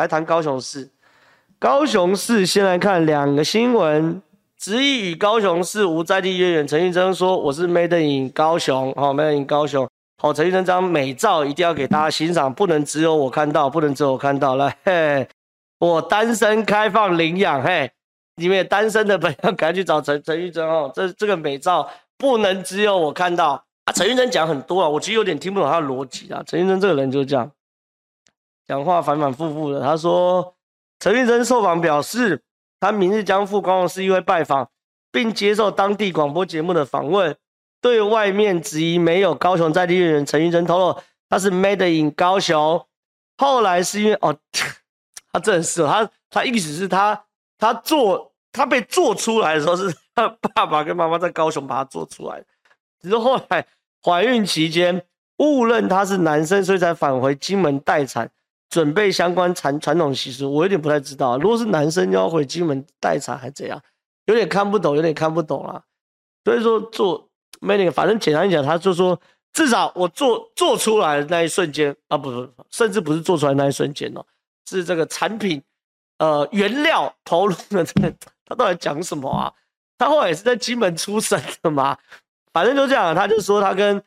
来谈高雄市。高雄市先来看两个新闻。执意与高雄市无在地渊源，陈玉珍说：“我是 Made in 高雄，好，Made in 高雄，好，陈玉珍这张美照一定要给大家欣赏，不能只有我看到，不能只有我看到，来，嘿，我单身开放领养，嘿，你们单身的朋友赶快去找陈陈玉珍哦，这这个美照不能只有我看到啊！陈玉珍讲很多啊，我其实有点听不懂他的逻辑啊。陈玉珍这个人就是这样，讲话反反复复的。他说，陈玉珍受访表示。”他明日将赴高雄市议会拜访，并接受当地广播节目的访问。对外面质疑没有高雄在地人陈玉珍透露，他是 Made in 高雄。后来是因为哦，他真的是他他意思是他他做他被做出来的时候是他爸爸跟妈妈在高雄把他做出来，只是后来怀孕期间误认他是男生，所以才返回金门待产。准备相关传传统习俗，我有点不太知道。如果是男生要回金门待产还怎样？有点看不懂，有点看不懂啊。所以说做 many，反正简单讲，他就说至少我做做出来的那一瞬间啊，不是，甚至不是做出来那一瞬间哦，是这个产品呃原料投入的这，他到底讲什么啊？他后来也是在金门出生的嘛，反正就这样，他就说他跟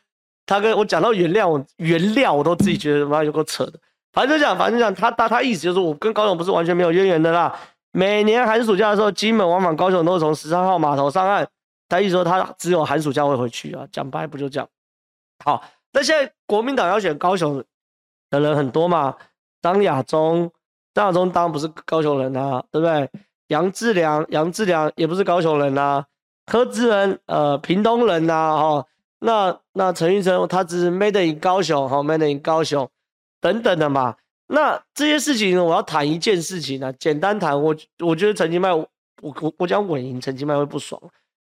他跟我讲到原料，原料我都自己觉得妈有够扯的。反正讲，反正讲，他他他意思就是，我跟高雄不是完全没有渊源的啦。每年寒暑假的时候，金门往返高雄都是从十三号码头上岸。他意思说，他只有寒暑假会回去啊。讲白不就这样？好，那现在国民党要选高雄的人很多嘛？张亚中，张亚中当然不是高雄人啊，对不对？杨志良，杨志良也不是高雄人啊。柯志恩，呃，屏东人呐、啊，哈、哦。那那陈玉珍，他只是 made in 高雄，哈、哦、，made in 高雄。等等的嘛，那这些事情呢，我要谈一件事情呢，简单谈，我我觉得陈金麦，我我我讲稳赢，陈金麦会不爽，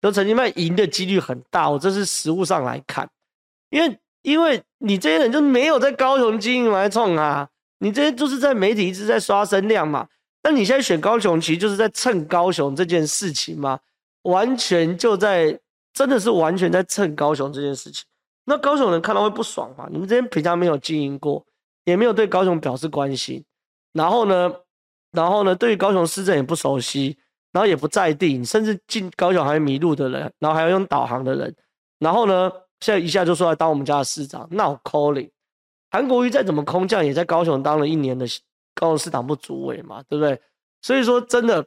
就陈金麦赢的几率很大，我这是实物上来看，因为因为你这些人就没有在高雄经营来冲啊，你这些就是在媒体一直在刷声量嘛，那你现在选高雄，其实就是在蹭高雄这件事情嘛，完全就在真的是完全在蹭高雄这件事情，那高雄人看到会不爽嘛？你们这些平常没有经营过。也没有对高雄表示关心，然后呢，然后呢，对于高雄市政也不熟悉，然后也不在地，甚至进高雄还迷路的人，然后还要用导航的人，然后呢，现在一下就说来当我们家的市长，那我 calling。韩国瑜再怎么空降，也在高雄当了一年的高雄市党部主委嘛，对不对？所以说真的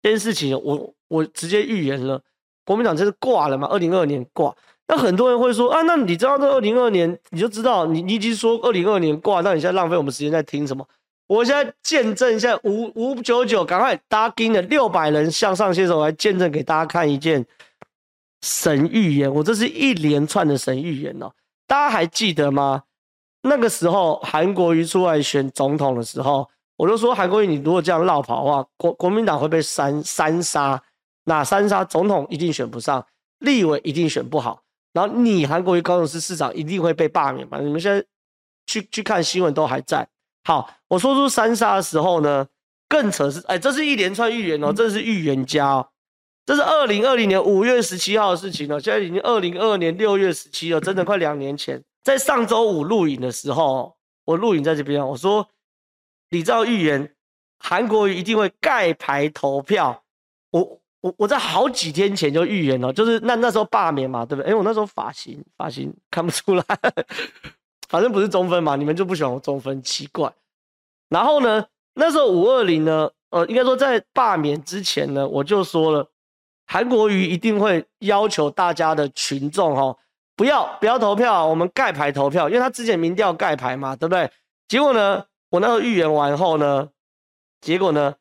这件事情我，我直接预言了，国民党这是挂了嘛，二零二二年挂。那很多人会说啊，那你知道这二零二二年，你就知道你你已经说二零二二年挂，那你现在浪费我们时间在听什么？我现在见证一下五五九九，赶快大家跟着六百人向上携手来见证给大家看一件神预言。我这是一连串的神预言哦，大家还记得吗？那个时候韩国瑜出来选总统的时候，我就说韩国瑜，你如果这样落跑的话，国国民党会被三三杀，那三杀总统一定选不上，立委一定选不好。然后你韩国瑜高雄市市长一定会被罢免嘛？你们现在去去看新闻都还在。好，我说出三杀的时候呢，更扯是，哎，这是一连串预言哦，这是预言家哦，这是二零二零年五月十七号的事情哦，现在已经二零二二年六月十七了，真的快两年前，在上周五录影的时候，我录影在这边，我说李兆预言韩国瑜一定会盖牌投票，我。我我在好几天前就预言了，就是那那时候罢免嘛，对不对？哎，我那时候发型发型看不出来，反正不是中分嘛，你们就不喜欢我中分，奇怪。然后呢，那时候五二零呢，呃，应该说在罢免之前呢，我就说了，韩国瑜一定会要求大家的群众哈，不要不要投票，我们盖牌投票，因为他之前民调盖牌嘛，对不对？结果呢，我那时候预言完后呢，结果呢？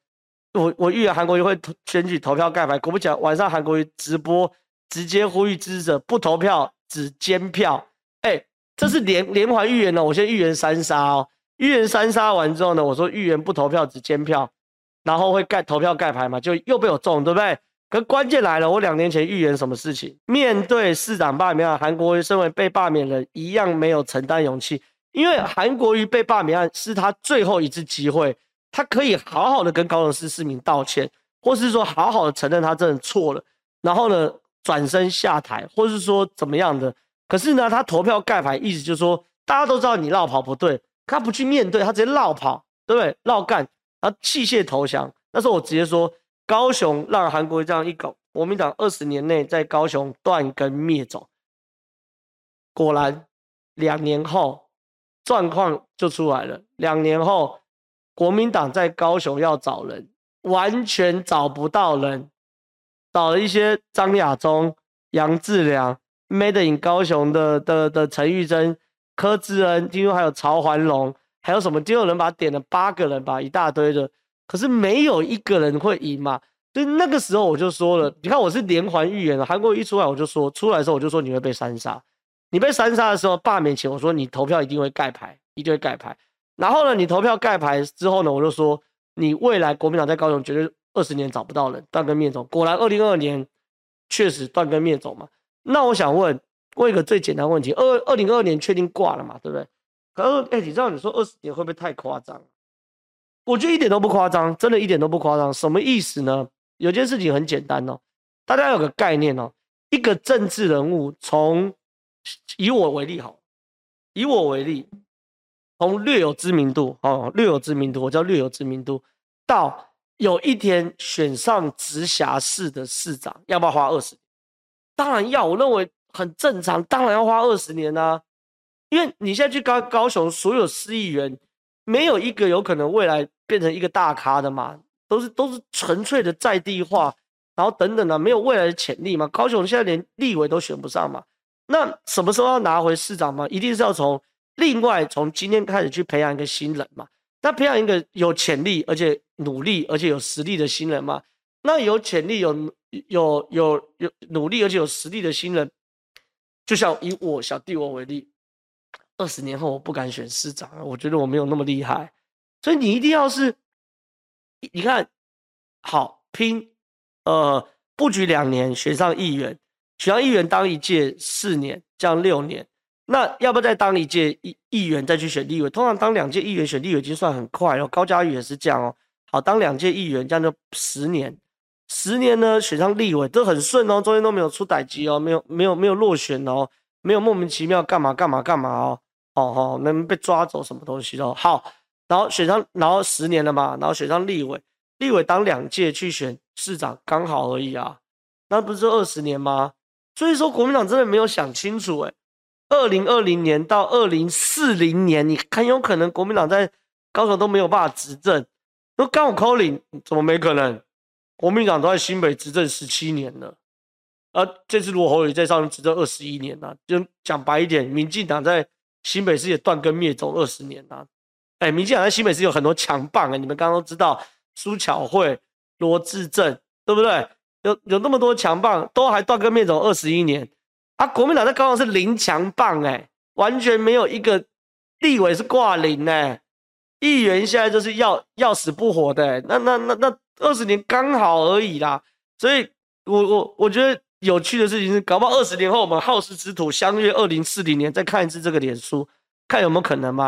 我我预言韩国瑜会选举投票盖牌，果不其然，晚上韩国瑜直播直接呼吁支持者不投票只监票。哎、这是连连环预言呢。我先预言三杀哦，预言三杀完之后呢，我说预言不投票只监票，然后会盖投票盖牌嘛，就又被我中，对不对？可关键来了，我两年前预言什么事情？面对市长罢免案，韩国瑜身为被罢免人，一样没有承担勇气，因为韩国瑜被罢免案是他最后一次机会。他可以好好的跟高雄市市民道歉，或是说好好的承认他真的错了，然后呢转身下台，或是说怎么样的。可是呢，他投票盖牌，意思就是说大家都知道你落跑不对，他不去面对，他直接落跑，对不对？绕干，然后弃械投降。那时候我直接说，高雄让韩国这样一搞，国民党二十年内在高雄断根灭种。果然，两年后状况就出来了。两年后，国民党在高雄要找人，完全找不到人，找了一些张亚中、杨志良、Made in 高雄的的的陈玉珍、柯志恩，听说还有曹环龙，还有什么？就有人把他点了八个人吧，一大堆的，可是没有一个人会赢嘛。所以那个时候我就说了，你看我是连环预言了。韩国一出来，我就说出来的时候我就说你会被三杀。你被三杀的时候，罢免前我说你投票一定会盖牌，一定会盖牌。然后呢，你投票盖牌之后呢，我就说你未来国民党在高雄绝对二十年找不到人，断根灭种。果然，二零二二年确实断根灭种嘛。那我想问问一个最简单问题：二二零二二年确定挂了嘛？对不对？可是，哎，你知道你说二十年会不会太夸张？我觉得一点都不夸张，真的一点都不夸张。什么意思呢？有件事情很简单哦，大家有个概念哦，一个政治人物从以我为例，好，以我为例，从略有知名度，哦，略有知名度，我叫略有知名度，到有一天选上直辖市的市长，要不要花二十年？当然要，我认为很正常，当然要花二十年啊，因为你现在去高高雄，所有市议员，没有一个有可能未来变成一个大咖的嘛，都是都是纯粹的在地化，然后等等的，没有未来的潜力嘛。高雄现在连立委都选不上嘛。那什么时候要拿回市长吗？一定是要从另外从今天开始去培养一个新人嘛。那培养一个有潜力而且努力而且有实力的新人嘛。那有潜力有有有有努力而且有实力的新人，就像以我小弟我为例，二十年后我不敢选市长，我觉得我没有那么厉害。所以你一定要是，你看好拼，呃，布局两年选上议员。选上议员当一届四年，这样六年，那要不要再当一届议议员再去选立委？通常当两届议员选立委已经算很快了。高嘉瑜也是这样哦。好，当两届议员这样就十年，十年呢选上立委都很顺哦，中间都没有出代志哦，没有没有没有落选哦，没有莫名其妙干嘛干嘛干嘛哦，哦哦，能被抓走什么东西哦。好，然后选上，然后十年了嘛，然后选上立委，立委当两届去选市长刚好而已啊，那不是二十年吗？所以说，国民党真的没有想清楚诶，二零二零年到二零四零年，你很有可能国民党在高雄都没有办法执政。那刚好扣零，怎么没可能？国民党都在新北执政十七年了，而这次如果侯友宜在上面执政二十一年了，就讲白一点，民进党在新北市也断根灭种二十年了。哎，民进党在新北市有很多强棒啊，你们刚刚都知道苏巧慧、罗志政，对不对？有有那么多强棒，都还断根灭种二十一年，啊，国民党在高雄是零强棒哎，完全没有一个地委是挂零哎，议员现在就是要要死不活的，那那那那二十年刚好而已啦，所以我我我觉得有趣的事情是，搞不好二十年后我们好事之徒相约二零四零年再看一次这个脸书，看有没有可能嘛。